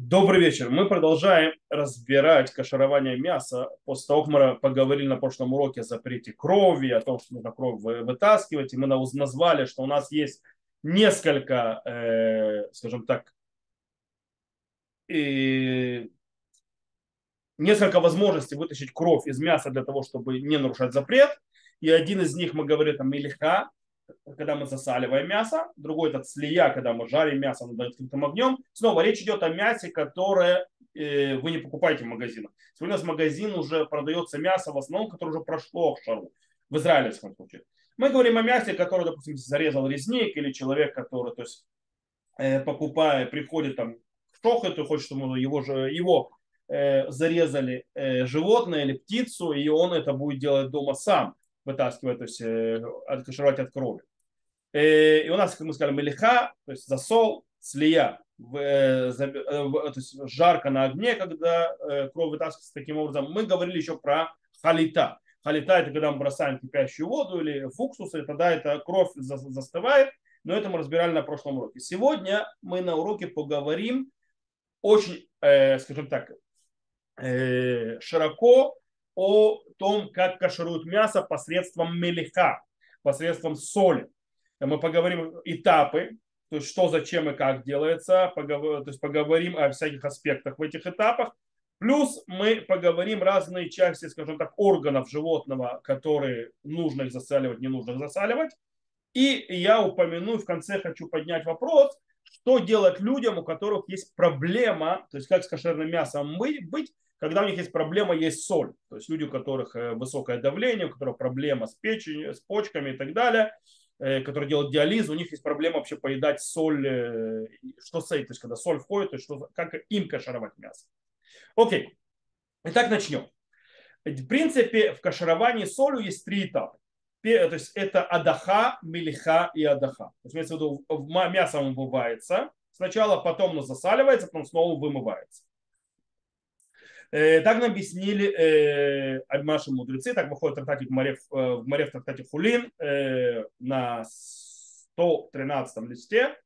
Добрый вечер. Мы продолжаем разбирать каширование мяса. После того, как мы поговорили на прошлом уроке о запрете крови, о том, что нужно кровь вытаскивать, и мы назвали, что у нас есть несколько, э, скажем так, и несколько возможностей вытащить кровь из мяса для того, чтобы не нарушать запрет. И один из них мы говорим, там, мелиха, когда мы засаливаем мясо, другой это слия, когда мы жарим мясо над открытым огнем. Снова речь идет о мясе, которое э, вы не покупаете в магазинах. Сегодня у нас магазин уже продается мясо в основном, которое уже прошло шару, в израильском случае. Мы говорим о мясе, которое, допустим, зарезал резник или человек, который, то есть, э, покупая, приходит там в шохет и хочет, чтобы его, же, его э, зарезали животное или птицу, и он это будет делать дома сам вытаскивать, то есть э, откашировать от крови. Э, и у нас, как мы сказали, мелиха, то есть засол, слия, э, то есть жарко на огне, когда кровь вытаскивается таким образом. Мы говорили еще про халита. Халита это когда мы бросаем кипящую воду или фуксус, и тогда эта кровь застывает. Но это мы разбирали на прошлом уроке. Сегодня мы на уроке поговорим очень, скажем так, широко о том, как кашируют мясо посредством мелиха, посредством соли. Мы поговорим этапы, то есть что, зачем и как делается, поговор, то есть поговорим о всяких аспектах в этих этапах. Плюс мы поговорим разные части, скажем так, органов животного, которые нужно их засаливать, не нужно их засаливать. И я упомяну, в конце хочу поднять вопрос, что делать людям, у которых есть проблема, то есть как с кошерным мясом быть, когда у них есть проблема, есть соль. То есть люди, у которых э, высокое давление, у которых проблема с печенью, с почками и так далее, э, которые делают диализ, у них есть проблема вообще поедать соль. Э, что с этим? То есть когда соль входит, то есть что, как им кашировать мясо. Окей. Итак, начнем. В принципе, в кашировании солью есть три этапа. То есть это адаха, мелиха и адаха. То есть, в виду, мясо вымывается сначала, потом оно засаливается, потом снова вымывается. Э, так нам объяснили э, наши мудрецы, так выходит в трактате в море, в море в трактате Хулин э, на 113 листе,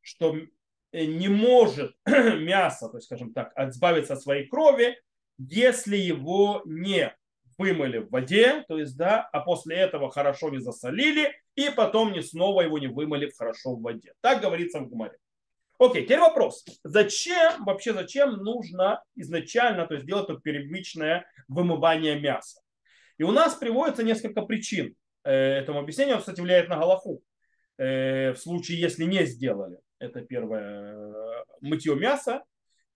что не может мясо, то есть, скажем так, избавиться от своей крови, если его не вымыли в воде, то есть, да, а после этого хорошо не засолили, и потом не снова его не вымыли хорошо в воде. Так говорится в Гумаре. Окей, теперь вопрос. Зачем, вообще зачем нужно изначально то есть, делать это первичное вымывание мяса? И у нас приводится несколько причин э, этому объяснению. Он, кстати, влияет на голову. Э, в случае, если не сделали. Это первое. Э, мытье мяса.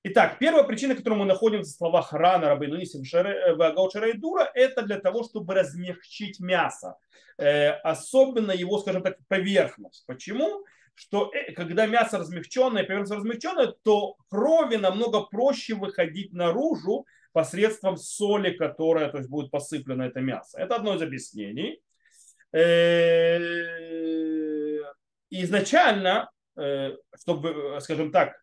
Итак, первая причина, которую мы находим в словах Рана, Рабейну Нисим, Гаучера и Дура, это для того, чтобы размягчить мясо. Особенно его, скажем так, поверхность. Почему? Что э, когда мясо размягченное, поверхность размягченная, то крови намного проще выходить наружу посредством соли, которая то есть, будет посыплена это мясо. Это одно из объяснений. Э, изначально, э, чтобы, скажем так,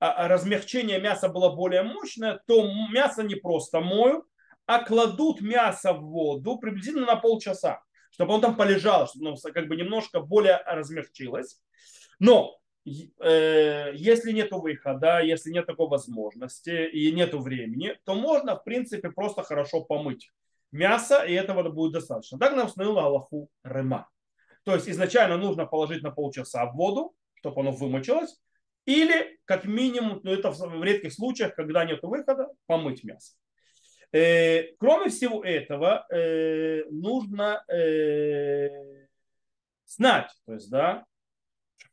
а, а размягчение мяса было более мощное, то мясо не просто моют, а кладут мясо в воду приблизительно на полчаса, чтобы он там полежал, чтобы оно как бы немножко более размягчилось. Но э, если нет выхода, если нет такой возможности и нет времени, то можно, в принципе, просто хорошо помыть мясо, и этого будет достаточно. Так нам установил Аллаху рыма. То есть изначально нужно положить на полчаса в воду, чтобы оно вымочилось, или как минимум, но это в редких случаях, когда нет выхода, помыть мясо. Э, кроме всего этого, э, нужно э, знать, то есть, да,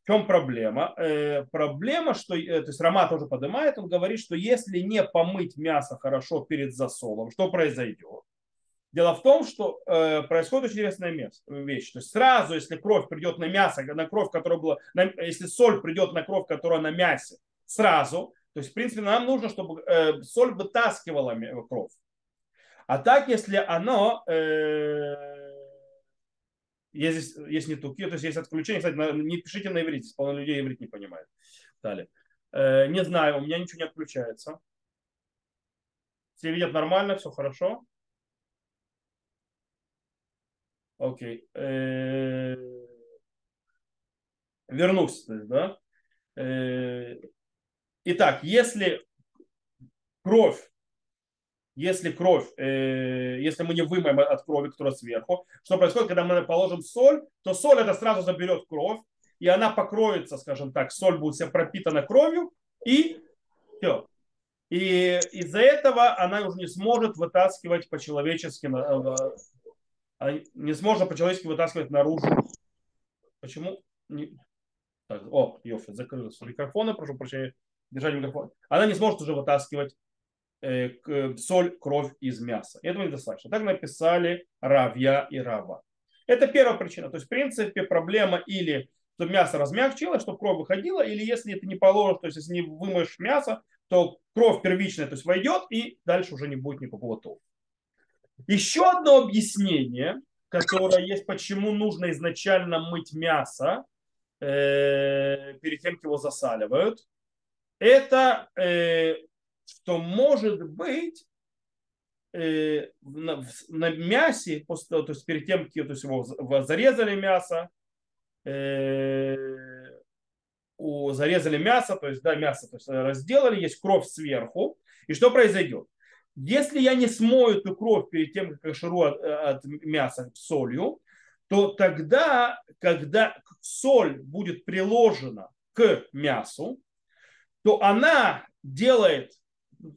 в чем проблема? Э, проблема, что, э, то есть Рома тоже поднимает, он говорит, что если не помыть мясо хорошо перед засолом, что произойдет? Дело в том, что э, происходит очень интересная вещь. То есть сразу, если кровь придет на мясо, на кровь, которая была, на, если соль придет на кровь, которая на мясе, сразу, то есть, в принципе, нам нужно, чтобы э, соль вытаскивала кровь. А так, если оно э, есть, есть не туки, то есть есть отключение. Кстати, не пишите на иврите, полно людей иврит не понимает. Далее. Э, не знаю, у меня ничего не отключается. Все видят нормально, все хорошо. Окей. Э, вернусь, то есть, да. Э, итак, если кровь, если кровь, э, если мы не вымоем от крови, которая сверху, что происходит, когда мы положим соль, то соль это сразу заберет кровь, и она покроется, скажем так, соль будет вся пропитана кровью, и все. И из-за этого она уже не сможет вытаскивать по-человечески, э, не сможет по-человечески вытаскивать наружу. Почему? Так, о, Йофи, закрылся микрофон, прошу прощения, держать микрофон. Она не сможет уже вытаскивать соль, кровь из мяса. Этого недостаточно. Так написали Равья и Рава. Это первая причина. То есть, в принципе, проблема или чтобы мясо размягчилось, чтобы кровь выходила, или если это не положишь, то есть если не вымоешь мясо, то кровь первичная то есть войдет, и дальше уже не будет никакого толка. Еще одно объяснение, которое есть, почему нужно изначально мыть мясо, э, перед тем, как его засаливают, это э, что может быть э, на, на мясе, после, то есть перед тем, как то есть его зарезали мясо, э, у, зарезали мясо, то есть да, мясо то есть, разделали, есть кровь сверху. И что произойдет? Если я не смою эту кровь перед тем, как каширу от, от мяса солью, то тогда, когда соль будет приложена к мясу, то она делает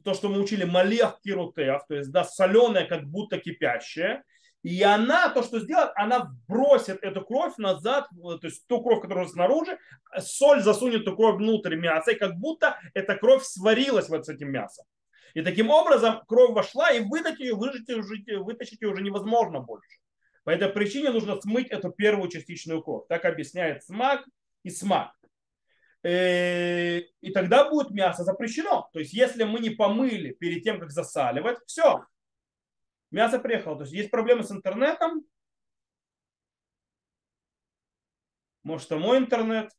то, что мы учили малех кирутех, то есть да, соленая, как будто кипящая, и она, то, что сделает, она бросит эту кровь назад, то есть ту кровь, которая снаружи, соль засунет эту кровь внутрь мяса, и как будто эта кровь сварилась вот с этим мясом. И таким образом кровь вошла, и выдать ее, выжить, вытащить ее уже невозможно больше. По этой причине нужно смыть эту первую частичную кровь. Так объясняет смак и смак. Э, и тогда будет мясо запрещено. То есть, если мы не помыли перед тем, как засаливать, все, мясо приехало. То есть, есть проблемы с интернетом. Может, это мой интернет.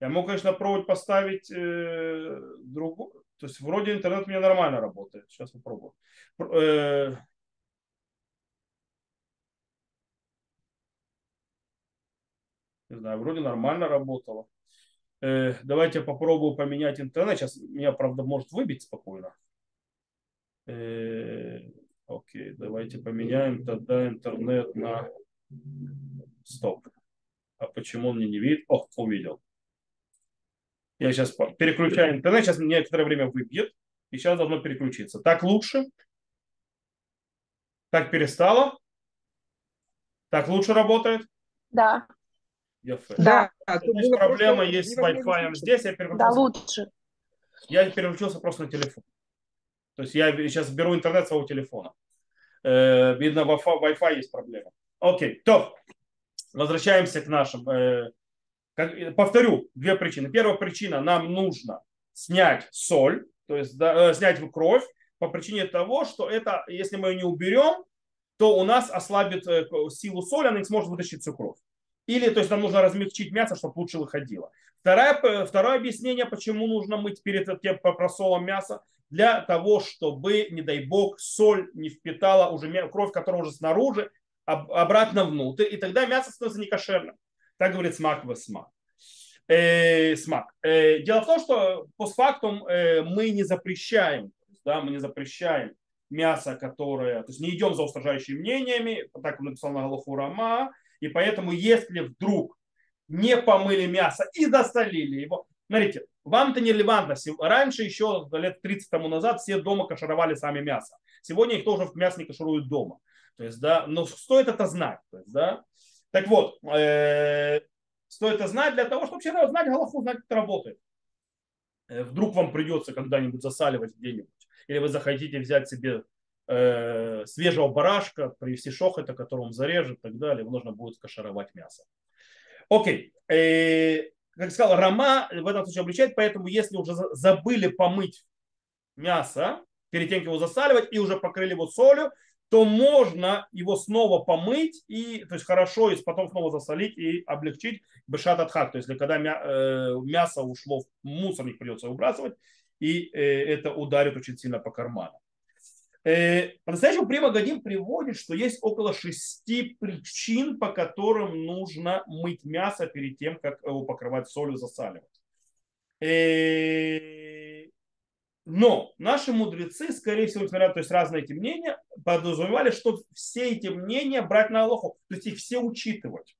Я могу, конечно, пробовать поставить э, другую. То есть, вроде интернет у меня нормально работает. Сейчас попробую. Э, Не знаю, вроде нормально работало. Э, давайте попробую поменять интернет. Сейчас меня, правда, может выбить спокойно. Э, окей, давайте поменяем тогда интернет на... Стоп. А почему он мне не видит? О, увидел. Я сейчас переключаю интернет. Сейчас некоторое время выбьет. И сейчас должно переключиться. Так лучше? Так перестало? Так лучше работает? Да. Яфе. Да. Здесь проблема есть с Wi-Fi здесь. Я переключился. Да, лучше. Я переключился просто на телефон. То есть я сейчас беру интернет своего телефона. Э, видно, в Wi-Fi есть проблема. Окей, то возвращаемся к нашим. Э, как, повторю, две причины. Первая причина, нам нужно снять соль, то есть да, э, снять кровь по причине того, что это, если мы ее не уберем, то у нас ослабит э, силу соли, она не сможет вытащить всю кровь. Или, то есть нам нужно размягчить мясо, чтобы лучше выходило. Второе, второе объяснение, почему нужно мыть перед тем просолом мяса, для того, чтобы, не дай бог, соль не впитала уже кровь, которая уже снаружи, обратно внутрь, и тогда мясо становится некошерным. Так говорит смак в смак. Э, смак. Э, дело в том, что постфактум э, мы не запрещаем, да, мы не запрещаем мясо, которое, то есть не идем за устражающими мнениями, так написал на Галаху Рама, и поэтому, если вдруг не помыли мясо и досталили его, смотрите, вам это не релевантно. Раньше, еще лет 30 тому назад, все дома кашировали сами мясо. Сегодня их тоже в мясо не кашируют дома. То есть, да, но стоит это знать. То есть, да. Так вот, э, стоит это знать для того, чтобы вообще знать Галаху, знать, как это работает. Э, вдруг вам придется когда-нибудь засаливать где-нибудь, или вы захотите взять себе э, свежего барашка, привести шохета, которым зарежет и так далее, нужно будет кашаровать мясо. Окей. Э, как сказал, Рама в этом случае обличает, поэтому если уже забыли помыть мясо, перед тем, как его засаливать, и уже покрыли его солью, то можно его снова помыть, и, то есть хорошо, и потом снова засолить и облегчить бешат атхак. То есть, когда э, мясо ушло в мусорник, придется выбрасывать, и э, это ударит очень сильно по карману. Э, по-настоящему Прима Гадим приводит, что есть около шести причин, по которым нужно мыть мясо перед тем, как его покрывать солью, засаливать. Э, но наши мудрецы, скорее всего, несмотря то есть разные эти мнения, подразумевали, что все эти мнения брать на Аллаху, то есть их все учитывать,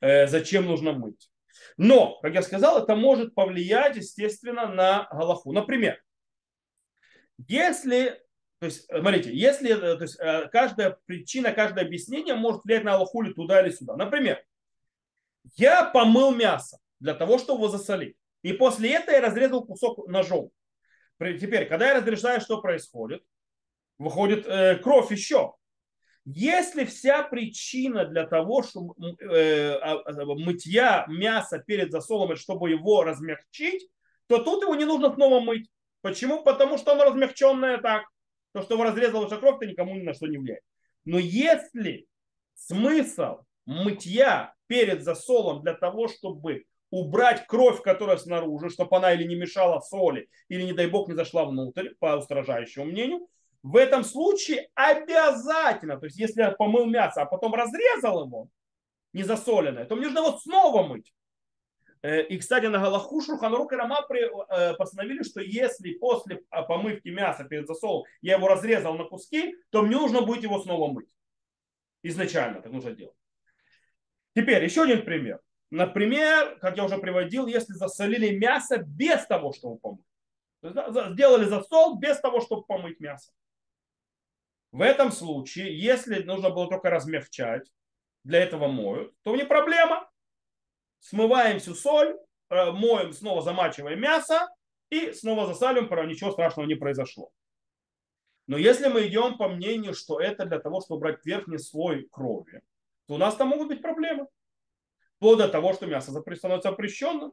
э, зачем нужно мыть. Но, как я сказал, это может повлиять, естественно, на Галаху. Например, если, то есть, смотрите, если то есть, каждая причина, каждое объяснение может влиять на Аллаху или туда, или сюда. Например, я помыл мясо для того, чтобы его засолить. И после этого я разрезал кусок ножом. Теперь, когда я разрезаю, что происходит? Выходит э, кровь еще. Если вся причина для того, чтобы э, а, а, мытья мяса перед засолом, чтобы его размягчить, то тут его не нужно снова мыть. Почему? Потому что оно размягченное так. То, что его разрезала уже кровь, то никому ни на что не влияет. Но если смысл мытья перед засолом для того, чтобы убрать кровь, которая снаружи, чтобы она или не мешала соли, или, не дай бог, не зашла внутрь, по устражающему мнению, в этом случае обязательно, то есть если я помыл мясо, а потом разрезал его, не засоленное, то мне нужно его снова мыть. Э, и, кстати, на Галаху Шурханрук и Рама э, постановили, что если после помывки мяса перед засолом я его разрезал на куски, то мне нужно будет его снова мыть. Изначально так нужно делать. Теперь еще один пример. Например, как я уже приводил, если засолили мясо без того, чтобы помыть. Сделали засол без того, чтобы помыть мясо. В этом случае, если нужно было только размягчать, для этого моют, то не проблема. Смываем всю соль, э, моем, снова замачиваем мясо и снова засалим, ничего страшного не произошло. Но если мы идем по мнению, что это для того, чтобы брать верхний слой крови, то у нас там могут быть проблемы. Вплоть до того, что мясо становится запрещенным.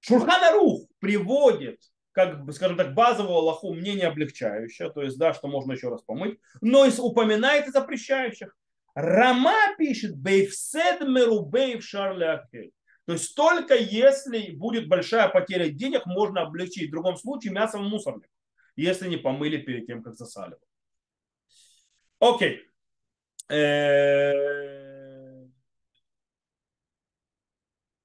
Шурханарух приводит как скажем так, базового лоху мнение облегчающее, то есть, да, что можно еще раз помыть, но и упоминает и запрещающих. Рама пишет, бейфсед мерубейв шарлякель. То есть только если будет большая потеря денег, можно облегчить. В другом случае мясо в мусорник, если не помыли перед тем, как засаливать. Окей. Э,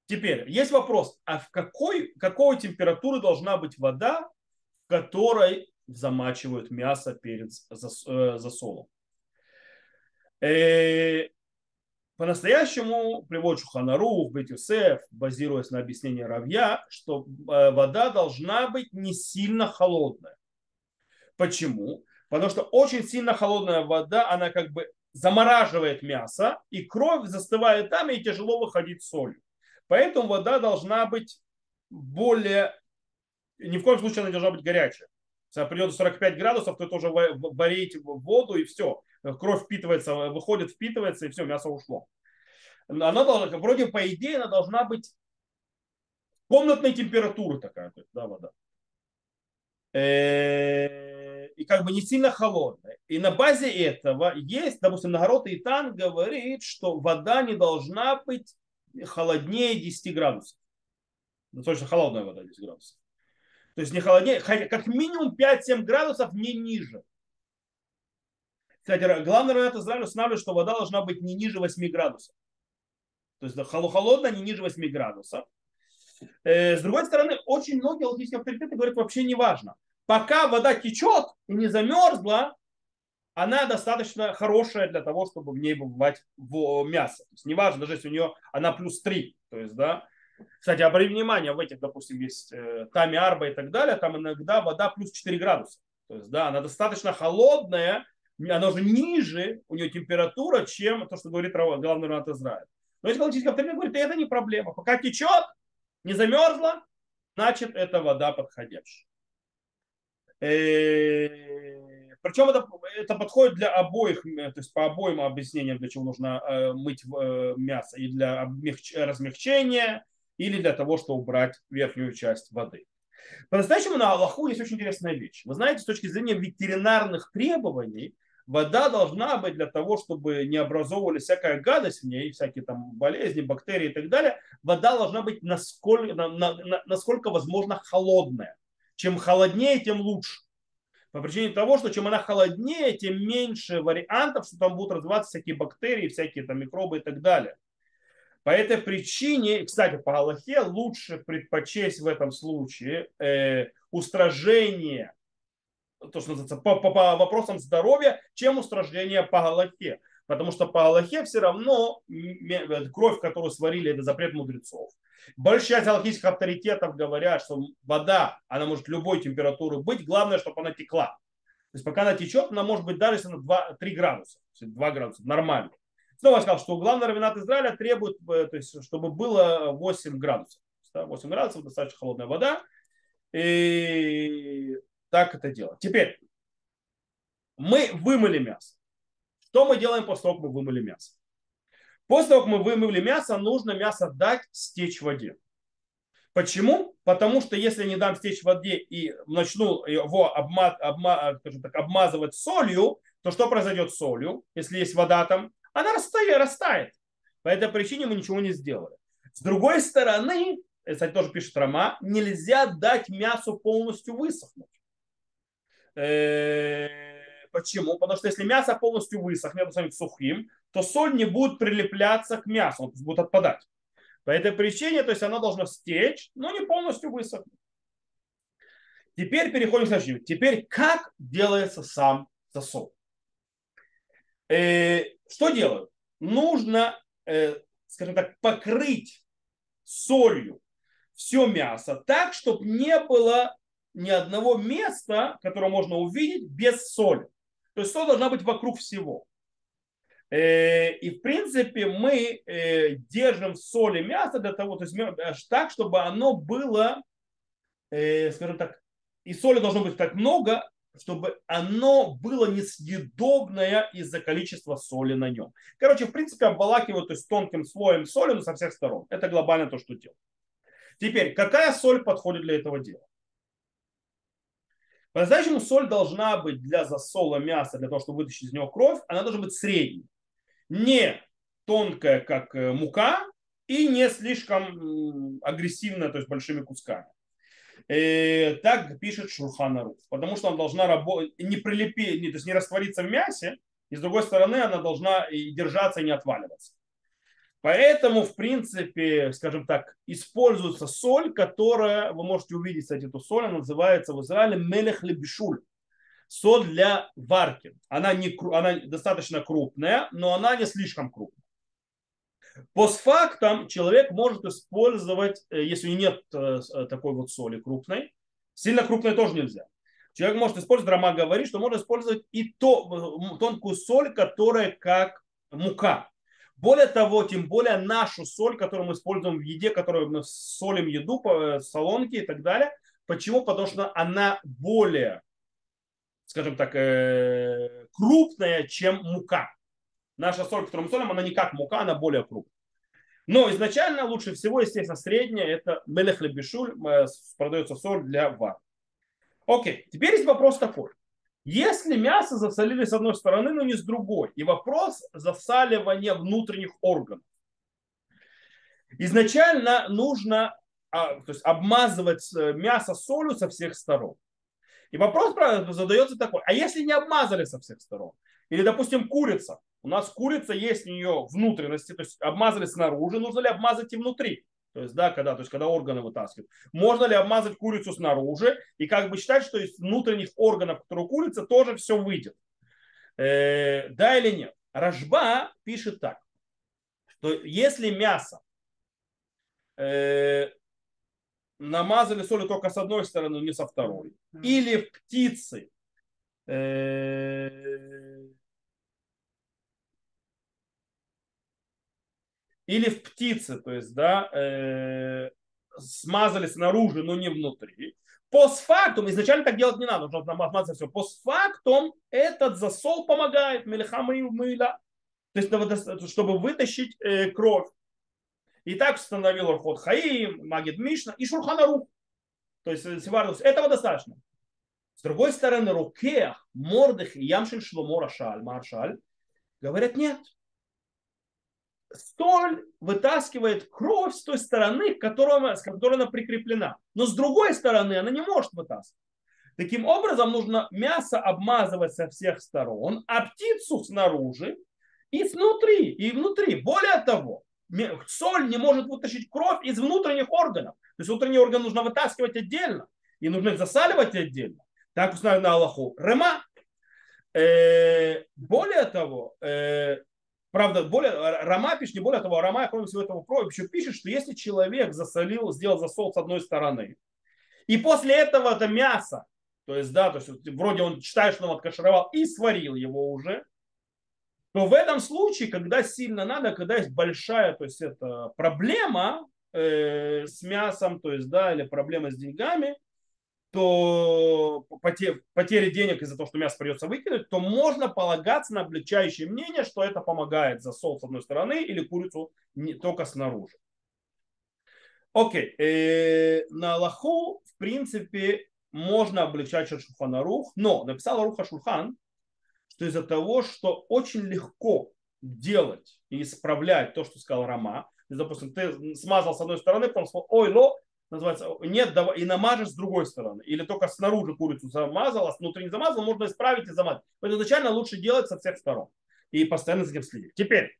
Теперь, есть вопрос, а в какой, какой температуры должна быть вода, в которой замачивают мясо перед э, засолом? Э, по-настоящему приводит Шуханарух, Бетюсеф, базируясь на объяснении Равья, что э, вода должна быть не сильно холодная. Почему? Потому что очень сильно холодная вода, она как бы замораживает мясо, и кровь застывает там, и тяжело выходить солью. Поэтому вода должна быть более, ни в коем случае она должна быть горячая. Если придет 45 градусов, то это уже варить воду и все. Кровь впитывается, выходит, впитывается и все, мясо ушло. Она должна, вроде по идее, она должна быть комнатной температуры такая, да, вода. Э, и как бы не сильно холодная. И на базе этого есть, допустим, Нагород Итан говорит, что вода не должна быть холоднее 10 градусов. Достаточно холодная вода 10 градусов. То есть не холоднее, как минимум 5-7 градусов не ниже. Кстати, главный равнят Израиля устанавливает, что вода должна быть не ниже 8 градусов. То есть холодная не ниже 8 градусов. Э, с другой стороны, очень многие логические авторитеты говорят, вообще не важно. Пока вода течет и не замерзла, она достаточно хорошая для того, чтобы в ней бывать мясо. То есть неважно, даже если у нее она плюс 3. То есть, да. Кстати, обрати внимание, в этих, допустим, есть э, Тами Арба и так далее, там иногда вода плюс 4 градуса. То есть, да, она достаточно холодная, она уже ниже, у нее температура, чем то, что говорит главный равнат Израиль. Но экологический авторитет говорит, это не проблема. Пока течет, не замерзла, значит, это вода подходящая. Э, причем это, это подходит для обоих, то есть по обоим объяснениям, для чего нужно э, мыть э, мясо. И для размягчения, или для того, чтобы убрать верхнюю часть воды. По-настоящему на Аллаху есть очень интересная вещь. Вы знаете, с точки зрения ветеринарных требований, вода должна быть для того, чтобы не образовывали всякая гадость в ней, всякие там болезни, бактерии и так далее. Вода должна быть насколько, на, на, насколько возможно холодная. Чем холоднее, тем лучше. По причине того, что чем она холоднее, тем меньше вариантов, что там будут развиваться всякие бактерии, всякие там микробы и так далее. По этой причине, кстати, по Аллахе лучше предпочесть в этом случае э, устражение, то, что называется, по, по, по вопросам здоровья, чем устражение по Аллахе. Потому что по Аллахе все равно кровь, которую сварили, это запрет мудрецов. Большая часть аллахийских авторитетов говорят, что вода, она может любой температуры быть, главное, чтобы она текла. То есть пока она течет, она может быть даже если на 2-3 градуса. 2 градуса, нормально. Снова сказал, что главный равенат Израиля требует, э, то есть, чтобы было 8 градусов. 8 градусов, достаточно холодная вода. И так это делать. Теперь, мы вымыли мясо. Что мы делаем после того, как мы вымыли мясо? После того, как мы вымыли мясо, нужно мясо дать стечь в воде. Почему? Потому что если не дам стечь в воде и начну его обма, обма, так, обмазывать солью, то что произойдет с солью, если есть вода там? Она растает, растает. По этой причине мы ничего не сделали. С другой стороны, кстати, тоже пишет Рома, нельзя дать мясу полностью высохнуть. Э, Почему? Потому что если мясо полностью высохнет, станет сухим, то соль не будет прилепляться к мясу, он будет отпадать. По этой причине, то есть оно должно стечь, но не полностью высохнуть. Теперь переходим к следующему. Теперь как делается сам засол? Э, что делают? Нужно, э, скажем так, покрыть солью все мясо так, чтобы не было ни одного места, которое можно увидеть без соли. То есть соль должна быть вокруг всего. Э, и в принципе мы э, держим соль и мясо для того, то есть так, чтобы оно было, э, скажем так, и соли должно быть так много, чтобы оно было несъедобное из-за количества соли на нем. Короче, в принципе, обволакивают то есть, тонким слоем соли со всех сторон. Это глобально то, что делают. Теперь, какая соль подходит для этого дела? По-настоящему соль должна быть для засола мяса, для того, чтобы вытащить из него кровь, она должна быть средней. Не тонкая, как э, мука, и не слишком агрессивная, то есть большими кусками. И э, так пишет Шурхана Потому что она должна не прилепить, не, то есть не раствориться в мясе, и с другой стороны она должна и держаться и не отваливаться. Поэтому, в принципе, скажем так, используется соль, которая, вы можете увидеть, кстати, эту соль, она называется в Израиле мелех лебишуль. Соль для варки. Она, не, она достаточно крупная, но она не слишком крупная. Постфактом человек может использовать, э, если нет э, э, такой вот соли крупной, сильно крупной тоже нельзя. Человек может использовать, Рома говорит, что можно использовать и то, тонкую соль, которая как мука. Более того, тем более нашу соль, которую мы используем в еде, которую мы солим еду, солонки и так далее. Почему? Потому что она более, скажем так, э, крупная, чем мука. Наша соль, которую мы солим, она не как мука, она более крупная. Но изначально лучше всего, естественно, средняя, это мелех лебешуль, э, продается соль для вар. Окей, теперь есть вопрос такой. Если мясо засолили с одной стороны, но не с другой, и вопрос засаливания внутренних органов. Изначально нужно а, то есть обмазывать э, мясо солью со всех сторон. И вопрос правильно задается такой, а если не обмазали со всех сторон? Или, допустим, курица. У нас курица есть у нее внутренности, то есть обмазали снаружи, нужно ли обмазать и внутри? То есть, да, когда, то есть, когда органы вытаскивают. Можно ли обмазать курицу снаружи и как бы считать, что из внутренних органов, которые у курицы, тоже все выйдет. Э, да или нет? Рожба пишет так, что если мясо э, намазали солью только с одной стороны, не со второй, или птицы э, или в птице, то есть, да, э, смазали снаружи, но не внутри. Постфактум, изначально так делать не надо, нужно намазать все. Постфактум этот засол помогает, мельхама и мыла, то есть, чтобы вытащить э, кровь. И так установил Орхот Хаим, Магид Мишна и Шурханарух. То есть, э, этого достаточно. С другой стороны, Рукех, Мордых и Ямшин Шломо Рашаль, Маршаль, говорят, нет, соль вытаскивает кровь с той стороны, к которой, с которой она прикреплена. Но с другой стороны она не может вытаскивать. Таким образом, нужно мясо обмазывать со всех сторон, а птицу снаружи и внутри. И внутри. Более того, соль не может вытащить кровь из внутренних органов. То есть внутренние органы нужно вытаскивать отдельно. И нужно их засаливать отдельно. Так установлено на Аллаху. Рема. Э, более того, э, правда, более, Рама пишет, не более того, Рама, кроме всего этого, еще пишет, что если человек засолил, сделал засол с одной стороны, и после этого это мясо, то есть, да, то есть вроде он считает, что он откашировал и сварил его уже, то в этом случае, когда сильно надо, когда есть большая, то есть это проблема э, с мясом, то есть, да, или проблема с деньгами, то потери, денег из-за того, что мясо придется выкинуть, то можно полагаться на облегчающее мнение, что это помогает засол с одной стороны или курицу не только снаружи. Окей, э, на Аллаху, в принципе, можно облегчать Шульханарух, но написал Руха Шульхан, что из-за того, что очень легко делать и исправлять то, что сказал Рама, допустим, ты смазал с одной стороны, потом сказал, ой, ло, называется, нет, и намажешь с другой стороны. Или только снаружи курицу замазал, а снутри не замазал, можно исправить и замазать. Поэтому изначально лучше делать со всех сторон. И постоянно за этим следить. Теперь,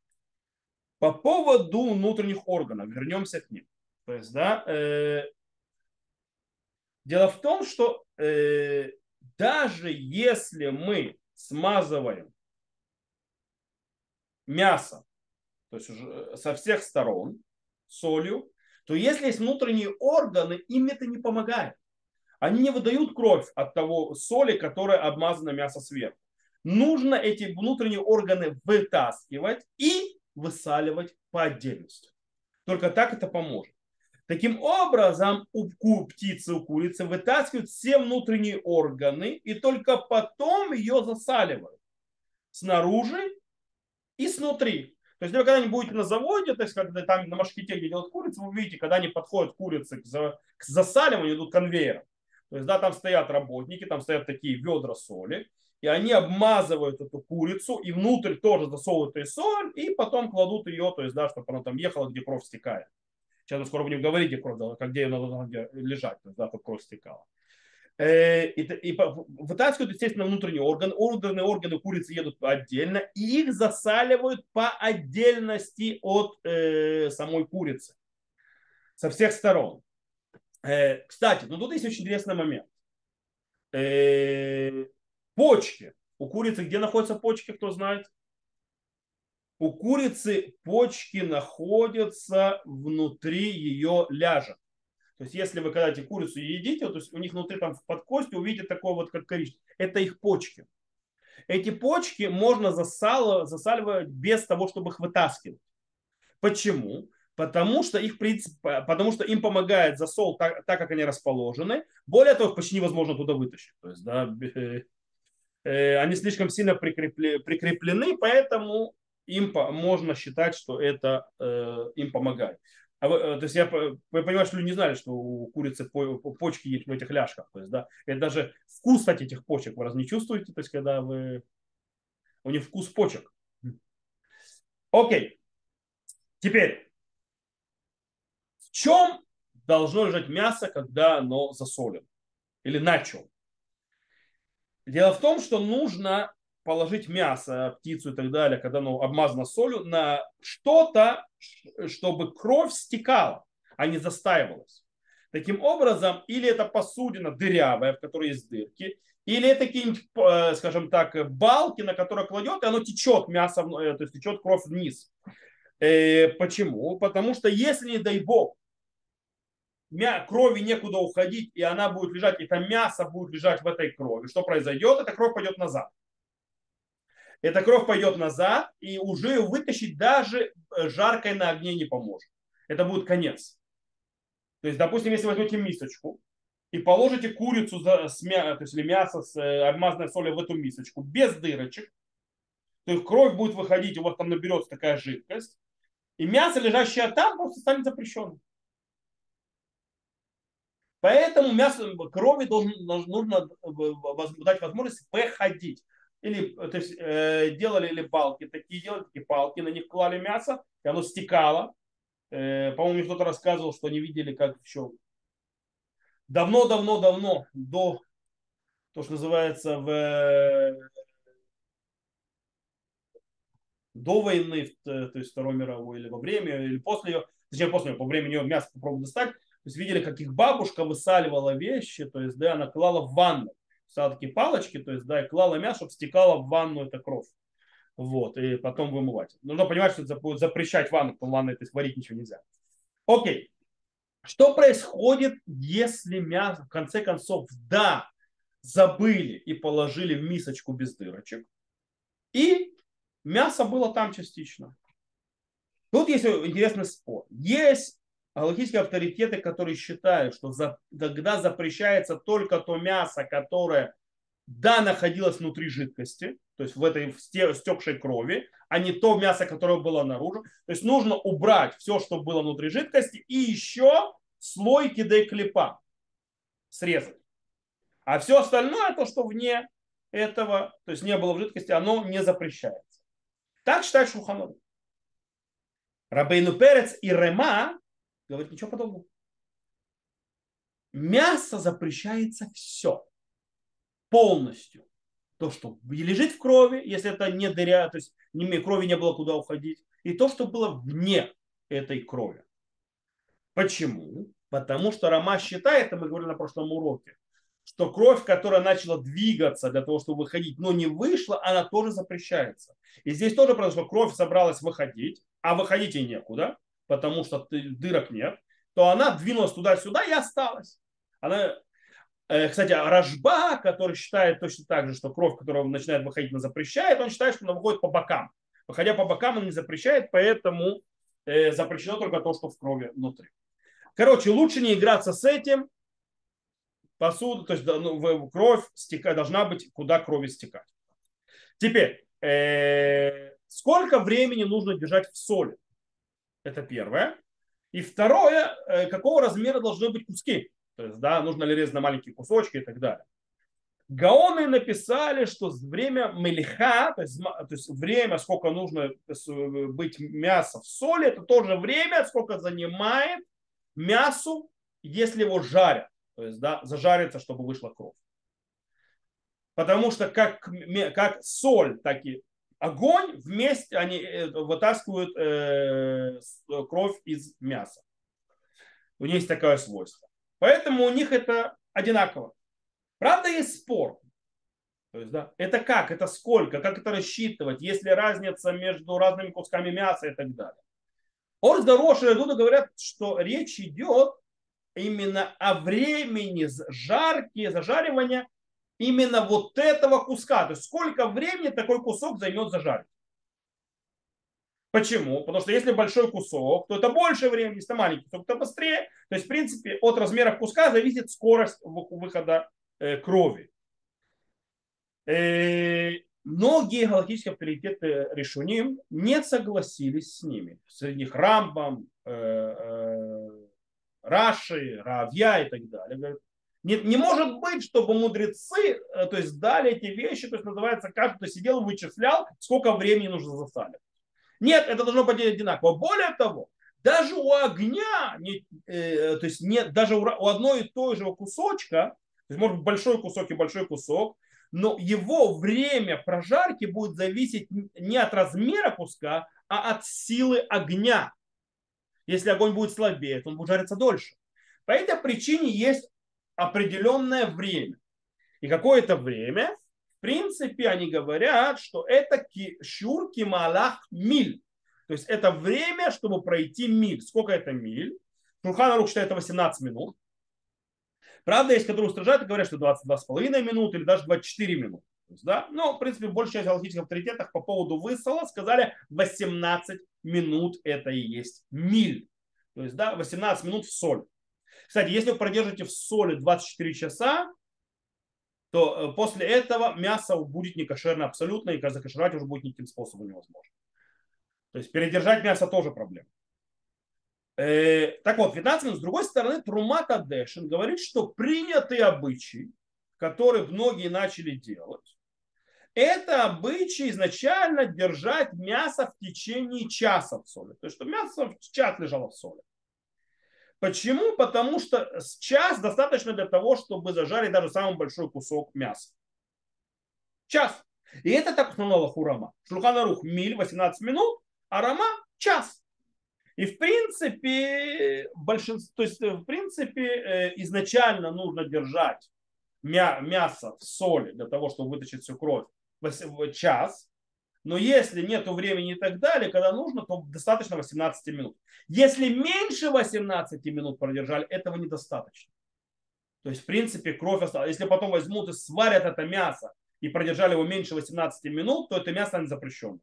по поводу внутренних органов, вернемся к ним. То есть, да, э, дело в том, что э, даже если мы смазываем мясо, то есть уже со всех сторон солью, то если есть внутренние органы, им это не помогает. Они не выдают кровь от того соли, которая обмазана мясо сверху. Нужно эти внутренние органы вытаскивать и высаливать по отдельности. Только так это поможет. Таким образом, у птицы, у курицы вытаскивают все внутренние органы и только потом ее засаливают снаружи и снутри. То есть, если вы будете на заводе, то есть, когда там на машките, где делают курицу, вы увидите, когда они подходят курицы к, за, к засаливанию, идут конвейером. То есть, да, там стоят работники, там стоят такие ведра соли, и они обмазывают эту курицу, и внутрь тоже засовывают ее соль, и потом кладут ее, то есть, да, чтобы она там ехала, где кровь стекает. Сейчас мы скоро будем говорить, где кровь, где ее надо лежать, то есть, да, чтобы кровь стекала. Э, и, и вытаскивают, естественно, внутренние органы. Органы, органы курицы едут отдельно, и их засаливают по отдельности от э, самой курицы. Со всех сторон. Э, кстати, ну тут есть очень интересный момент. Э, почки. У курицы где находятся почки, кто знает? У курицы почки находятся внутри ее ляжа. То есть, если вы когда эти курицу едите, то есть у них внутри там под костью увидите такое вот как коричневое. Это их почки. Эти почки можно засал, засаливать без того, чтобы их вытаскивать. Почему? Потому что, их, потому что им помогает засол так, так, как они расположены. Более того, почти невозможно туда вытащить. То есть, да, э, они слишком сильно прикреплены, поэтому им можно считать, что это э, им помогает. А вы, э, то есть я, вы понимаете, что люди не знали, что у курицы почки есть в этих ляжках. То есть, да, это даже вкус кстати, этих почек вы раз не чувствуете, то есть когда вы... У них вкус почек. Окей. Теперь, в чем должно лежать мясо, когда оно засолено? Или на? Дело в том, что нужно положить мясо, птицу и так далее, когда оно обмазано солью, на что-то, чтобы кровь стекала, а не застаивалась. Таким образом, или это посудина дырявая, в которой есть дырки, или это какие-нибудь, э, скажем так, балки, на которые кладет, и оно течет мясо, э, то есть течет кровь вниз. Э, почему? Потому что если, не дай бог, крови некуда уходить, и она будет лежать, и это мясо будет лежать в этой крови, что произойдет? Эта кровь пойдет назад эта кровь пойдет назад, и уже вытащить даже э, жаркой на огне не поможет. Это будет конец. То есть, допустим, если возьмете мисочку и положите курицу за, с мя, то есть, или мясо с э, обмазанной солью в эту мисочку без дырочек, то есть кровь будет выходить, у вас там наберется такая жидкость, и мясо, лежащее там, просто станет запрещенным. Поэтому мясо крови должен, нужно э, дать возможность выходить или то есть, э, делали или палки, такие делали, такие палки, на них клали мясо, и оно стекало. Э, по-моему, кто-то рассказывал, что они видели, как еще давно-давно-давно, до то, что называется в до войны, то есть Второй мировой, или во время, или после ее, точнее после нее, по времени ее мясо попробовали достать, то есть видели, как их бабушка высаливала вещи, то есть, да, она клала в ванну, ставила такие палочки, то есть, да, и клала мясо, чтобы стекала в ванну эта кровь. Вот, и потом вымывать. Нужно понимать, что это запрещать ванну, потому что ванной то есть, варить ничего нельзя. Окей. Что происходит, если мясо, в конце концов, да, забыли и положили в мисочку без дырочек, и мясо было там частично. Тут есть интересный спор. Есть галактические авторитеты, которые считают, что за, когда запрещается только то мясо, которое да, находилось внутри жидкости, то есть в этой стекшей крови, а не то мясо, которое было наружу. То есть нужно убрать все, что было внутри жидкости, и еще слой кидей-клепа срезать. А все остальное, то, что вне этого, то есть не было в жидкости, оно не запрещается. Так считает Шуханов. Рабейну Перец и Рема говорит ничего подобного. Мясо запрещается все. Полностью. То, что лежит в крови, если это не дыря, то есть крови не было куда уходить. И то, что было вне этой крови. Почему? Потому что Рома считает, это мы говорили на прошлом уроке, что кровь, которая начала двигаться для того, чтобы выходить, но не вышла, она тоже запрещается. И здесь тоже произошло, кровь собралась выходить, а выходить ей некуда, потому что дырок нет, то она двинулась туда-сюда и осталась. Она, э, кстати, Рожба, который считает точно так же, что кровь, которая начинает выходить, она запрещает, он считает, что она выходит по бокам. Выходя по бокам, она не запрещает, поэтому э, запрещено только то, что в крови внутри. Короче, лучше не играться с этим, посуду, то есть ну, кровь стека, должна быть, куда крови стекать. Теперь, э, сколько времени нужно держать в соли? Это первое. И второе, э, какого размера должны быть куски? То есть, да, нужно ли резать на маленькие кусочки и так далее. Гаоны написали, что время мелиха, то есть, то есть время, сколько нужно быть мяса в соли, это тоже время, сколько занимает мясу, если его жарят. То есть, да, зажариться, чтобы вышла кровь. Потому что как, как соль, так и огонь вместе они э, вытаскивают э, кровь из мяса. У них есть такое свойство. Поэтому у них это одинаково. Правда, есть спор. То есть, да, это как, это сколько, как это рассчитывать, есть ли разница между разными кусками мяса и так далее. Орс Дороши и Дуда говорят, что речь идет именно о времени жарки, зажаривания именно вот этого куска. То есть сколько времени такой кусок займет зажарить. Почему? Потому что если большой кусок, то это больше времени, если маленький кусок, то быстрее. То есть, в принципе, от размера куска зависит скорость выхода э, крови. Э, многие галактические авторитеты решуним не согласились с ними. Среди них Рамбам, э, Раши, Равья и так далее. Не, не может быть, чтобы мудрецы э, то есть, дали эти вещи, то есть называется, каждый сидел вычислял, сколько времени нужно засаливать. Нет, это должно быть одинаково. Более того, даже у огня, не, э, то есть нет, даже у, у одной и той же кусочка, то есть может быть большой кусок и большой кусок, но его время прожарки будет зависеть не от размера куска, а от силы огня. Если огонь будет слабее, то он будет жариться дольше. По этой причине есть определенное время. И какое-то время, в принципе, они говорят, что это щурки малах миль. То есть это время, чтобы пройти миль. Сколько это миль? Шурхан Арух считает это 18 минут. Правда, есть, которые устражают и говорят, что 22,5 минут или даже 24 минуты. есть, да? Но, в принципе, большая часть галактических авторитетов по поводу высола сказали 18 минут это и есть миль. То есть, да, 18 минут в соль. Кстати, если вы продержите в соли 24 часа, то э, после этого мясо будет не кошерно абсолютно, и закошеровать уже будет никаким способом невозможно. То есть передержать мясо тоже проблема. Э, так вот, 15 минут. С другой стороны, Трумата Дэшин говорит, что принятый обычай, который многие начали делать, это обычай изначально держать мясо в течение часа в соли. То есть, что мясо в час лежало в соли. Почему? Потому что час достаточно для того, чтобы зажарить даже самый большой кусок мяса. Час. И это так установила Хурама. Шулханарух миль 18 минут, а Рама час. И в принципе, большинство, то есть в принципе э, изначально нужно держать мясо в соли для того, чтобы вытащить всю кровь в час. Но если нет времени и так далее, когда нужно, то достаточно 18 минут. Если меньше 18 минут продержали, этого недостаточно. То есть, в принципе, кровь осталась. Если потом возьмут и сварят это мясо и продержали его меньше 18 минут, то это мясо станет запрещенным.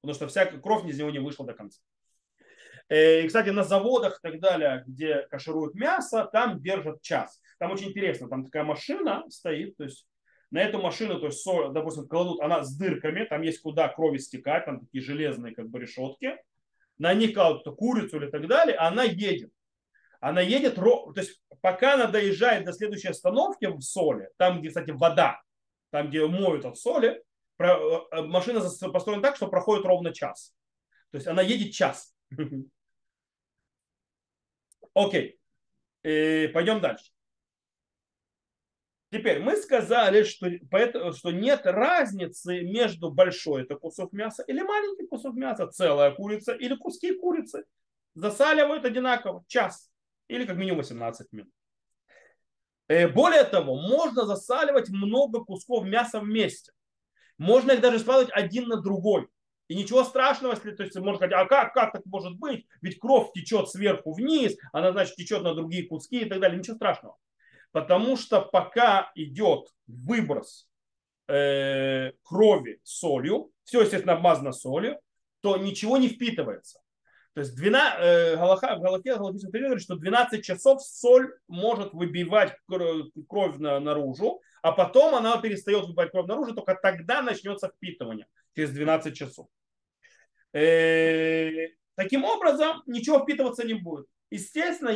Потому что вся кровь из него не вышла до конца. Э, и, кстати, на заводах и так далее, где кашируют мясо, там держат час. Там очень интересно, там такая машина стоит, то есть на эту машину, то есть, допустим, кладут, она с дырками, там есть куда крови стекать, там такие железные как бы решетки, на них кладут курицу или так далее, а она едет. Она едет, то есть пока она доезжает до следующей остановки в соли, там, где, кстати, вода, там, где моют от соли, э, э, машина построена так, что проходит ровно час. То есть она едет час. Окей. И пойдем дальше. Теперь мы сказали, что, что нет разницы между большой это кусок мяса или маленький кусок мяса, целая курица или куски курицы. Засаливают одинаково час или как минимум 18 минут. Э, более того, можно засаливать много кусков мяса вместе. Можно их даже складывать один на другой. И ничего страшного, если то есть, можно сказать, а как, как так может быть? Ведь кровь течет сверху вниз, она, значит, течет на другие куски и так далее. Ничего страшного. Потому что пока идет выброс э, крови солью, все, естественно, обмазано солью, то ничего не впитывается. То есть 12, э, Галаха, в Галахе Галахическом говорит, что 12 часов соль может выбивать кровь на, наружу, а потом она перестает выбивать кровь наружу, только тогда начнется впитывание через 12 часов. Э, таким образом, ничего впитываться не будет. Естественно,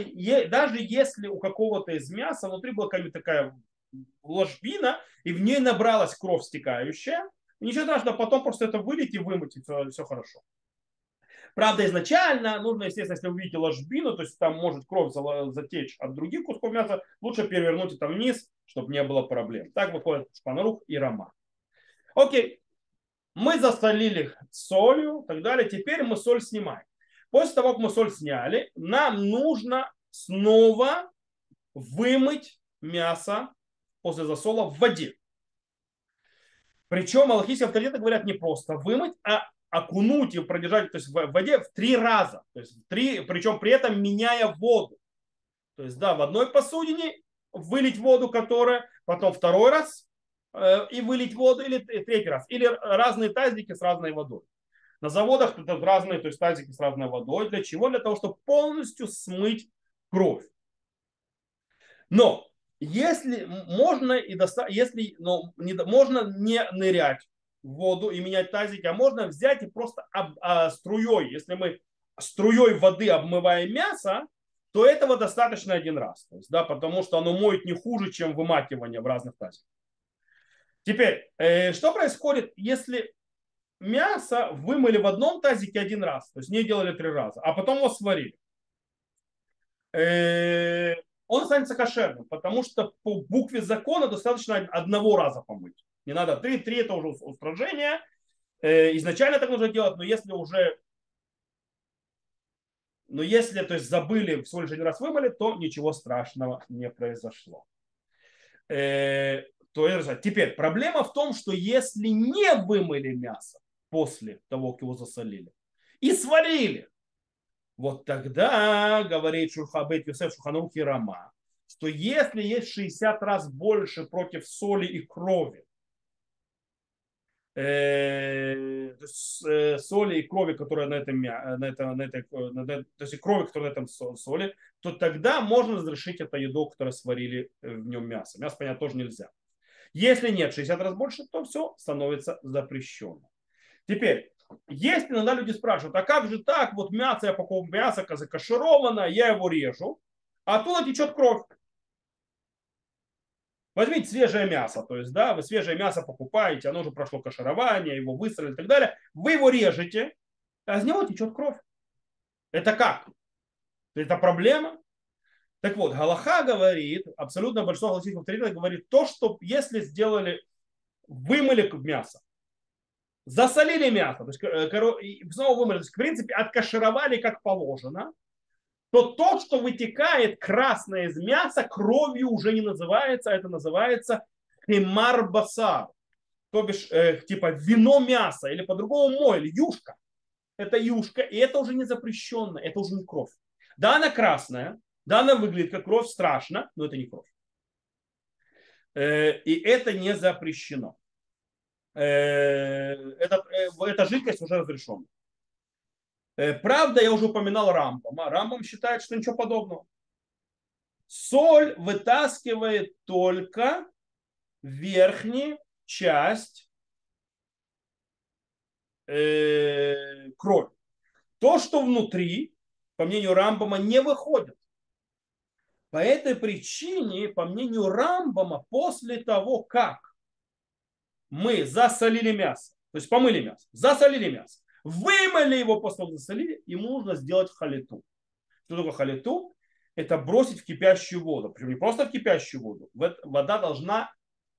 даже если у какого-то из мяса внутри была какая-нибудь такая ложбина, и в ней набралась кровь стекающая, ничего страшного, потом просто это вылить и вымыть, и все, все хорошо. Правда, изначально нужно, естественно, если вы видите ложбину, то есть там может кровь затечь от других кусков мяса, лучше перевернуть это вниз, чтобы не было проблем. Так выходит шпанарух и рома. Окей, мы засолили солью и так далее. Теперь мы соль снимаем. После того, как мы соль сняли, нам нужно снова вымыть мясо после засола в воде. Причем аллахийские авторитеты говорят не просто вымыть, а окунуть и продержать то есть в воде в три раза. То есть в три, причем при этом меняя воду. То есть да, в одной посудине вылить воду, которая, потом второй раз Э, и вылить воду, или третий раз. Или разные тазики с разной водой. На заводах тут разные то есть тазики с разной водой. Для чего? Для того, чтобы полностью смыть кровь. Но если можно и доста... если но не, можно не нырять в воду и менять тазики, а можно взять и просто об, а, струей, если мы струей воды обмываем мясо, то этого достаточно один раз. То есть, да, потому что оно моет не хуже, чем вымакивание в разных тазиках. Теперь, э, что происходит, если мясо вымыли в одном тазике один раз, то есть не делали три раза, а потом его сварили? Э, он останется кошерным, потому что по букве закона достаточно одного раза помыть. Не надо три, три это уже устражение. Э, изначально так нужно делать, но если уже но если то есть, забыли, всего лишь один раз вымыли, то ничего страшного не произошло. То есть, теперь проблема в том, что если не вымыли мясо после того, как его засолили, и сварили, вот тогда, говорит Шурхабет Юсеф Шуханух и Рама, что если есть 60 раз больше против соли и крови, э, э, соли и крови, которая на этом, на этом, на этой, на, то есть крови, которая на этом соли, то тогда можно разрешить это еду, которое сварили в нем мясо. Мясо, понятно, тоже нельзя. Если нет 60 раз больше, то все становится запрещенным. Теперь, если иногда люди спрашивают, а как же так, вот мясо, я покупаю мясо закашированное, я его режу, а оттуда течет кровь. Возьмите свежее мясо, то есть, да, вы свежее мясо покупаете, оно уже прошло каширование, его высрали и так далее, вы его режете, а из него течет кровь. Это как? Это проблема? Так вот, Галаха говорит, абсолютно большинство галактических авторитетов говорит то, что если сделали, вымыли мясо засолили мясо, то есть, э, снова вымыли, то есть, в принципе, откашировали как положено, то то, что вытекает красное из мяса, кровью уже не называется, а это называется химар басар, то бишь э, типа вино мяса, или по-другому моль, юшка. Это юшка, и это уже не запрещенно, это уже не кровь. Да, она красная, да, она выглядит как кровь, страшно, но это не кровь. Э, и это не запрещено. Э, это, э, эта жидкость уже разрешена. Правда, я уже упоминал Рамбам. Рамбам считает, что ничего подобного. Соль вытаскивает только верхнюю часть э, кровь. То, что внутри, по мнению Рамбама, не выходит. По этой причине, по мнению Рамбама, после того, как мы засолили мясо, то есть помыли мясо, засолили мясо, вымыли его после того, засолили, ему нужно сделать халиту. Что такое халиту? Это бросить в кипящую воду. Причем не просто в кипящую воду. Вода должна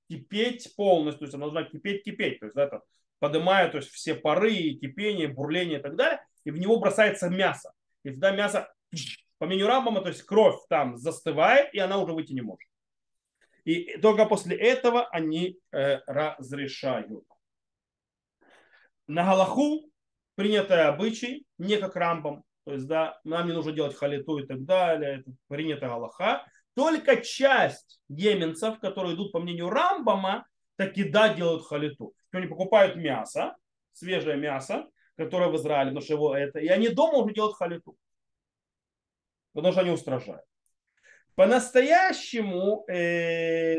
кипеть полностью, то есть она должна кипеть-кипеть. То есть это поднимая то есть все пары, кипение, бурление и так далее, и в него бросается мясо. И тогда мясо по мнению Рамбама, то есть кровь там застывает, и она уже выйти не может. И только после этого они э, разрешают. На Галаху принятый обычай, не как Рамбам, то есть да, нам не нужно делать халиту и так далее, это принятая Галаха. Только часть еменцев, которые идут по мнению Рамбама, таки да делают халиту. Они покупают мясо, свежее мясо, которое в Израиле, потому что его это, и они дома уже делают халиту потому что они устражают. По-настоящему э,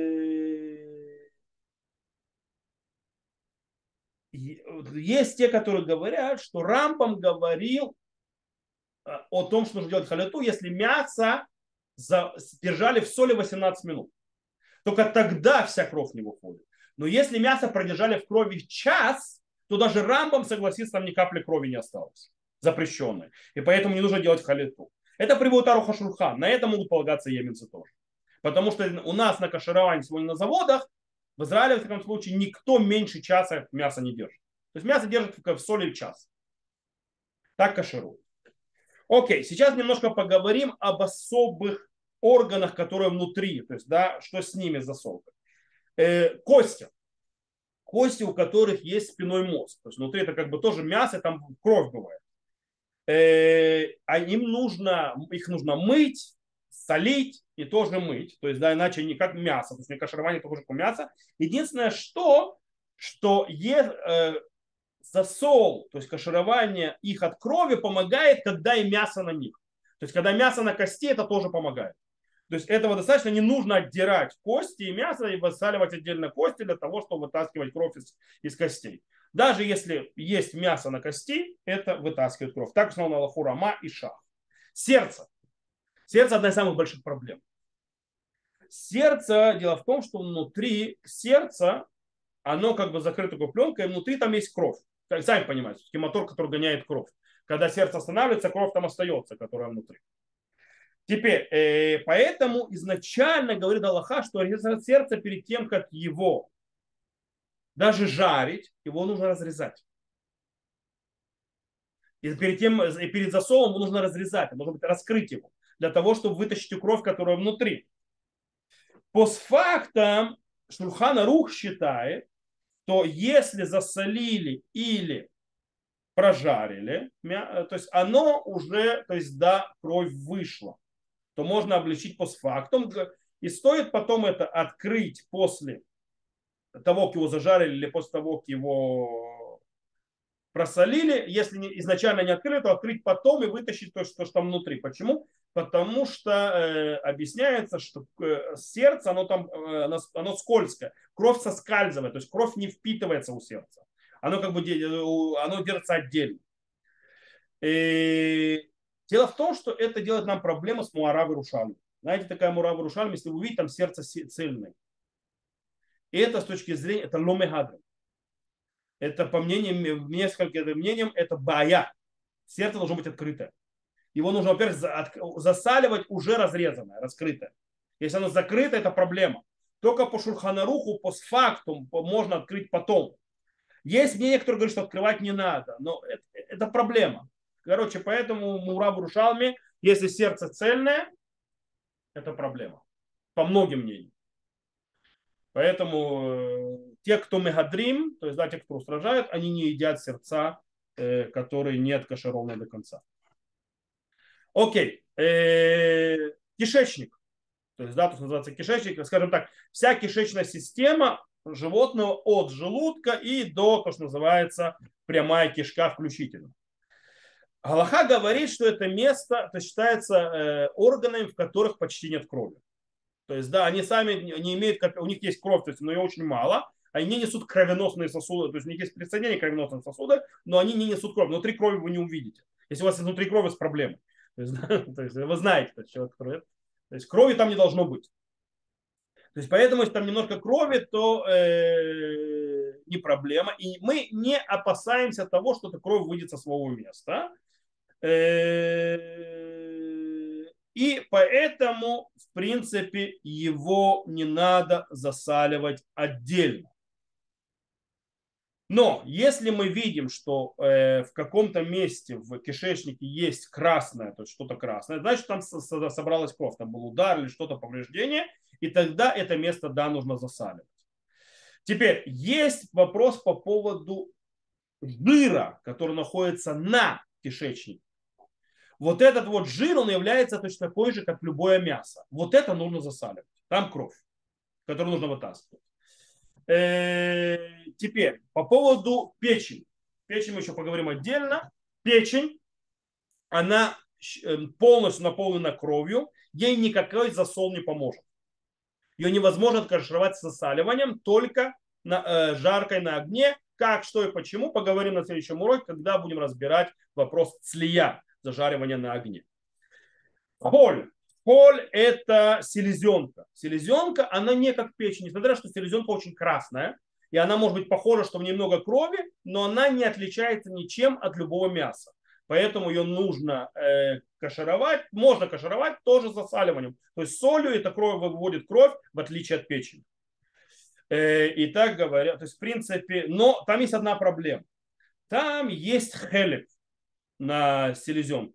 есть те, которые говорят, что Рампам говорил э, о том, что нужно делать халяту, если мясо держали в соли 18 минут. Только тогда вся кровь не выходит. Но если мясо продержали в крови час, то даже Рамбам согласится, там ни капли крови не осталось запрещенной. И поэтому не нужно делать халиту. Это приводит Аруха Шурхан. На это могут полагаться еменцы тоже. Потому что у нас на кашировании сегодня на заводах в Израиле, в таком случае, никто меньше часа мяса не держит. То есть мясо держит в соли час. Так кашируют. Окей, сейчас немножко поговорим об особых органах, которые внутри, то есть, да, что с ними засолка. Э, кости. Кости, у которых есть спиной мозг. То есть внутри это как бы тоже мясо, там кровь бывает им нужно, их нужно мыть, солить и тоже мыть. То есть, да, иначе не как мясо. То есть, не каширование похоже как мясо. Единственное, что, что е, э, засол, то есть каширование их от крови помогает, когда и мясо на них. То есть, когда мясо на кости, это тоже помогает. То есть этого достаточно, не нужно отдирать кости и мясо и высаливать отдельно кости для того, чтобы вытаскивать кровь из, из костей. Даже если есть мясо на кости, это вытаскивает кровь. Так установлено Аллаху Рама и Шах. Сердце. Сердце одна из самых больших проблем. Сердце, дело в том, что внутри сердца, оно как бы закрыто такой пленкой, внутри там есть кровь. Как, сами понимаете, мотор, который гоняет кровь. Когда сердце останавливается, кровь там остается, которая внутри. Теперь, э, поэтому изначально говорит Аллаха, что сердце перед тем, как его даже жарить, его нужно разрезать. И перед, тем, и перед засолом его нужно разрезать, нужно быть раскрыть его, для того, чтобы вытащить кровь, которая внутри. Постфактом Шурхана Рух считает, что если засолили или прожарили, то есть оно уже, то есть да, кровь вышла, то можно обличить постфактум. И стоит потом это открыть после того, как его зажарили, или после того, как его просолили, если изначально не открыли, то открыть потом и вытащить то, что, что там внутри. Почему? Потому что э, объясняется, что э, сердце, оно там, э, оно, скользкое, кровь соскальзывает, то есть кровь не впитывается у сердца. Оно как бы оно держится отдельно. И дело в том, что это делает нам проблему с Муаравой Рушалем. Знаете, такая Муарава Рушалем, если вы увидите, там сердце цельное. И это с точки зрения, это ломехадрим. Это по мнениям, нескольким мнениям, это бая. Сердце должно быть открыто. Его нужно, во-первых, засаливать уже разрезанное, раскрытое. Если оно закрыто, это проблема. Только по шурханаруху, по факту можно открыть потом. Есть мнение, которое говорит, что открывать не надо, но это, это проблема. Короче, поэтому Мурабу Рушалми, если сердце цельное, это проблема. По многим мнениям. Поэтому э, те, кто мегадрим, то есть да, те, кто устражают, они не едят сердца, э, которые не откашированы до конца. Окей. Э, кишечник. То есть, да, то, что называется кишечник, скажем так, вся кишечная система животного от желудка и до, то, что называется, прямая кишка включительно. Галаха говорит, что это место то считается органами, в которых почти нет крови. То есть, да, они сами не имеют, у них есть кровь, то есть, но ее очень мало, они несут кровеносные сосуды, то есть у них есть присоединение кровеносных сосудов, но они не несут кровь. Внутри крови вы не увидите. Если у вас внутри крови, с проблемой. То есть, да, то есть вы знаете, что человек крови. То есть крови там не должно быть. То есть поэтому, если там немножко крови, то э, не проблема. И мы не опасаемся того, что эта кровь выйдет со своего места. Э, и поэтому, в принципе, его не надо засаливать отдельно. Но если мы видим, что э, в каком-то месте в кишечнике есть красное, то есть что-то красное, значит там собралась кровь, там был удар или что-то повреждение, и тогда это место, да, нужно засаливать. Теперь есть вопрос по поводу жира, который находится на кишечнике. Вот этот вот жир, он является точно такой же, как любое мясо. Вот это нужно засаливать. Там кровь, которую нужно вытаскивать. Э, теперь, по поводу печени. Печень мы еще поговорим отдельно. Печень, она э, полностью наполнена кровью, ей никакой засол не поможет. Ее невозможно откашировать с засаливанием, только на, э, жаркой на огне. Как, что и почему, поговорим на следующем уроке, когда будем разбирать вопрос цлия, зажаривания на огне. Холь. Коль – это селезенка. Селезенка, она не как печень, несмотря что селезенка очень красная, и она может быть похожа, что в ней много крови, но она не отличается ничем от любого мяса. Поэтому ее нужно э, кашировать. Можно кашировать тоже засаливанием. То есть солью эта кровь выводит кровь, в отличие от печени. Э, и так говоря, то есть в принципе, но там есть одна проблема. Там есть хелев на селезенке.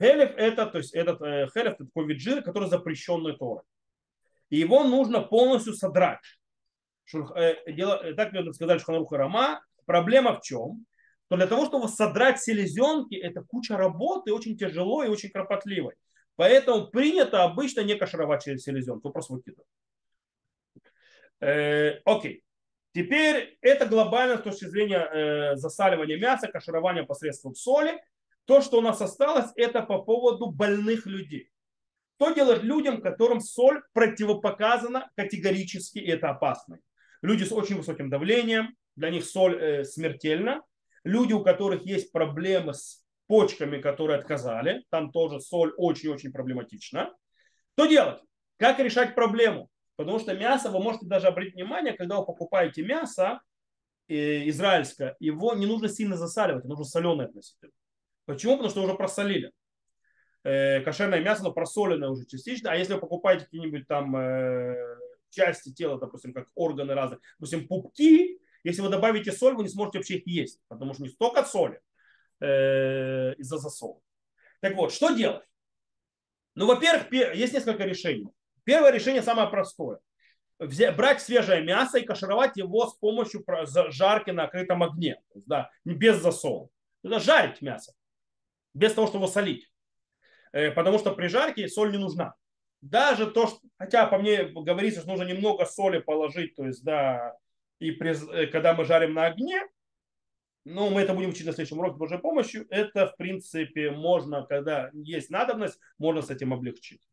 Хелев это, то есть этот э, хелев это такой вид жира, который запрещенный Торой. И его нужно полностью содрать. Шур, э, дело, э, так надо сказать Шханаруха Рама. Проблема в чем? То для того, чтобы содрать селезенки, это куча работы, очень тяжело и очень кропотливо. Поэтому принято обычно не кашировать селезенку, просто выкидывать. Э, окей. Теперь это глобально с точки зрения э, засаливания мяса, каширования посредством соли. То, что у нас осталось, это по поводу больных людей. Что делать людям, которым соль противопоказана категорически, и это опасно? Люди с очень высоким давлением, для них соль э, смертельна. Люди, у которых есть проблемы с почками, которые отказали, там тоже соль очень-очень проблематична. Что делать? Как решать проблему? Потому что мясо, вы можете даже обратить внимание, когда вы покупаете мясо э, израильское, его не нужно сильно засаливать, нужно соленое относительно. Почему? Потому что уже просолили. Э, кошерное мясо, но просоленное уже частично. А если вы покупаете какие-нибудь там э, части тела, допустим, как органы разные, допустим, пупки, если вы добавите соль, вы не сможете вообще их есть, потому что не столько соли из-за засола. Так вот, что делать? Ну, во-первых, есть несколько решений. Первое решение самое простое. Взять, брать свежее мясо и кашировать его с помощью жарки на открытом огне. Да, без засола. Это жарить мясо без того, чтобы его солить. Э, потому что при жарке соль не нужна. Даже то, что, хотя по мне говорится, что нужно немного соли положить, то есть, да, и при, э, когда мы жарим на огне, ну, мы это будем учить на следующем уроке Божьей помощью, это, в принципе, можно, когда есть надобность, можно с этим облегчить.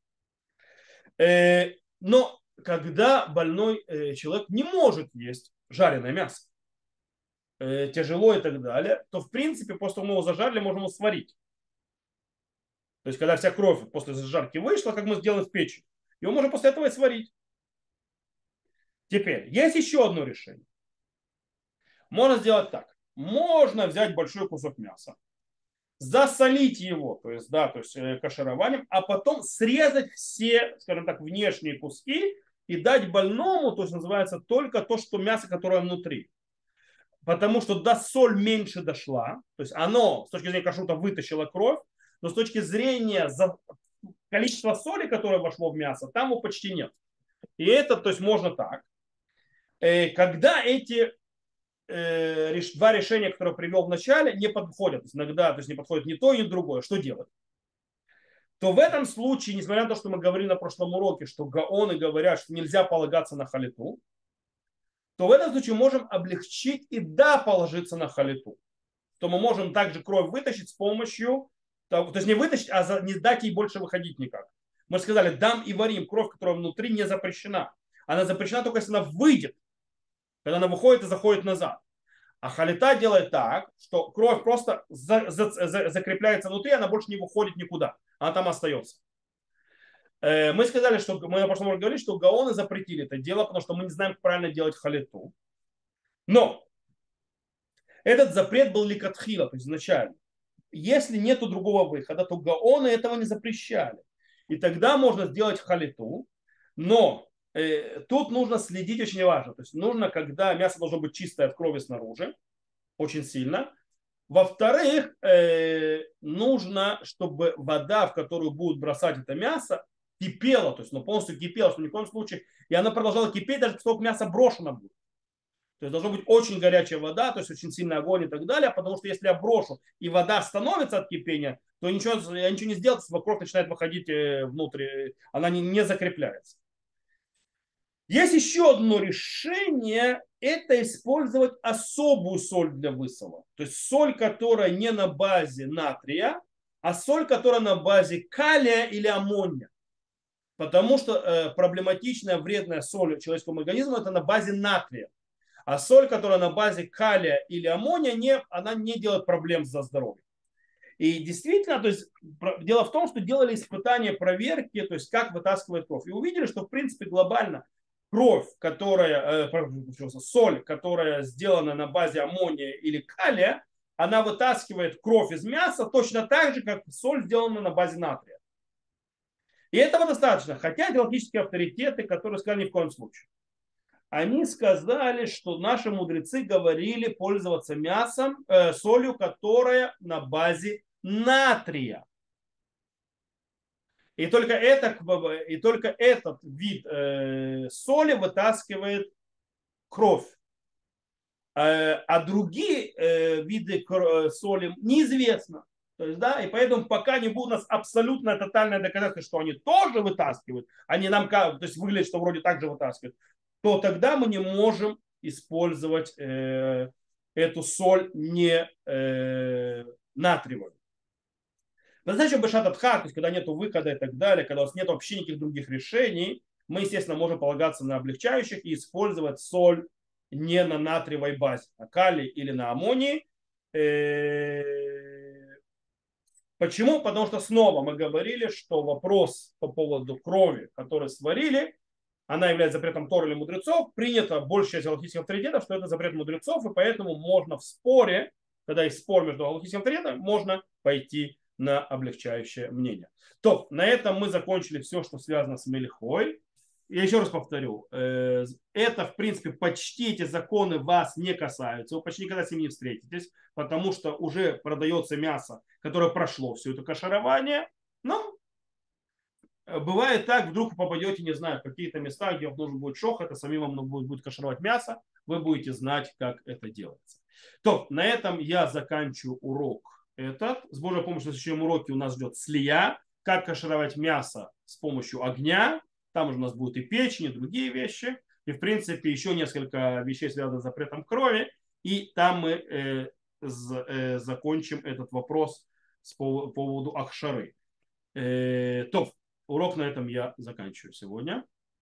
Э, но когда больной человек не может есть жареное мясо, тяжело и так далее, то, в принципе, после того, как мы его зажарили, можем его сварить. То есть, когда вся кровь после зажарки вышла, как мы сделали в печи, его можно после этого и сварить. Теперь, есть еще одно решение. Можно сделать так. Можно взять большой кусок мяса, засолить его, то есть, да, то есть э, кашированием, а потом срезать все, скажем так, внешние куски и дать больному, то есть называется только то, что мясо, которое внутри. потому что до соль меньше дошла, то есть оно с точки зрения кашрута вытащило кровь, но с точки зрения количества соли, которое вошло в мясо, там его почти нет. И это, то есть можно так. Э, когда эти два решения, которые привел в начале, не подходят, иногда то есть не подходит ни то, ни другое, что делать? То в этом случае, несмотря на то, что мы говорили на прошлом уроке, что гаоны говорят, что нельзя полагаться на халиту, то в этом случае можем облегчить и да положиться на халиту. То мы можем также кровь вытащить с помощью, то есть не вытащить, а не дать ей больше выходить никак. Мы сказали, дам и варим, кровь, которая внутри, не запрещена. Она запрещена только если она выйдет, когда она выходит и заходит назад. А халита делает так, что кровь просто за, за, за, закрепляется внутри, она больше не выходит никуда. Она там остается. Э, мы сказали, что мы на прошлом уроке говорили, что гаоны запретили это дело, потому что мы не знаем, как правильно делать халиту. Но этот запрет был ликатхила, то есть изначально. Если нет другого выхода, то гаоны этого не запрещали. И тогда можно сделать халиту, но тут нужно следить очень важно. То есть нужно, когда мясо должно быть чистое от крови снаружи, очень сильно. Во-вторых, э, нужно, чтобы вода, в которую будут бросать это мясо, кипела, то есть ну, полностью кипела, что ни в коем случае, и она продолжала кипеть, даже сколько мясо брошено будет. То есть должна быть очень горячая вода, то есть очень сильный огонь и так далее, потому что если я брошу и вода становится от кипения, то ничего, я ничего не сделаю, вокруг начинает выходить э, внутрь, она не, не закрепляется. Есть еще одно решение, это использовать особую соль для высола. То есть соль, которая не на базе натрия, а соль, которая на базе калия или аммония. Потому что э, проблематичная вредная соль человеческому организму это на базе натрия. А соль, которая на базе калия или аммония, не, она не делает проблем за здоровье. И действительно, то есть, дело в том, что делали испытания, проверки, то есть как вытаскивает кровь. И увидели, что в принципе глобально кровь, которая, э, соль, которая сделана на базе аммония или калия, она вытаскивает кровь из мяса точно так же, как соль сделана на базе натрия. И этого достаточно. Хотя теологические авторитеты, которые сказали ни в коем случае. Они сказали, что наши мудрецы говорили пользоваться мясом, э, солью, которая на базе натрия. И только, это, и только этот вид э, соли вытаскивает кровь. Э, а другие э, виды э, соли неизвестно. То есть, да, и поэтому пока не будет у нас абсолютно тотальное доказательство, что они тоже вытаскивают, они нам, то есть выглядит, что вроде так же вытаскивают, то тогда мы не можем использовать э, эту соль не э, натриевую. На задачу Бешат то есть когда нет выхода и так далее, когда у нас нет вообще никаких других решений, мы, естественно, можем полагаться на облегчающих и использовать соль не на натриевой базе, на калий или на аммонии. Э, почему? Потому что снова мы говорили, что вопрос по поводу крови, который сварили, она является запретом Тора или мудрецов, принято большая часть галактических авторитетов, что это запрет мудрецов, и поэтому можно в споре, когда есть спор между галактическими авторитетами, можно пойти на облегчающее мнение. То, на этом мы закончили все, что связано с Мелихой. Я еще раз повторю, э, это, в принципе, почти эти законы вас не касаются, вы почти никогда с ними не встретитесь, потому что уже продается мясо, которое прошло все это кашарование, но э, бывает так, вдруг вы попадете, не знаю, в какие-то места, где вам нужен будет шох, это самим вам будет, будет кашировать мясо, вы будете знать, как это делается. То, на этом я заканчиваю урок этот. С Божьей помощью на следующем уроке у нас ждет слия, как кашировать мясо с помощью огня. Там уже у нас будут и печень, и другие вещи. И, в принципе, еще несколько вещей, связанных с запретом крови. И там мы э, з, э, закончим этот вопрос с по, поводу ахшары. Э, то, урок на этом я заканчиваю сегодня.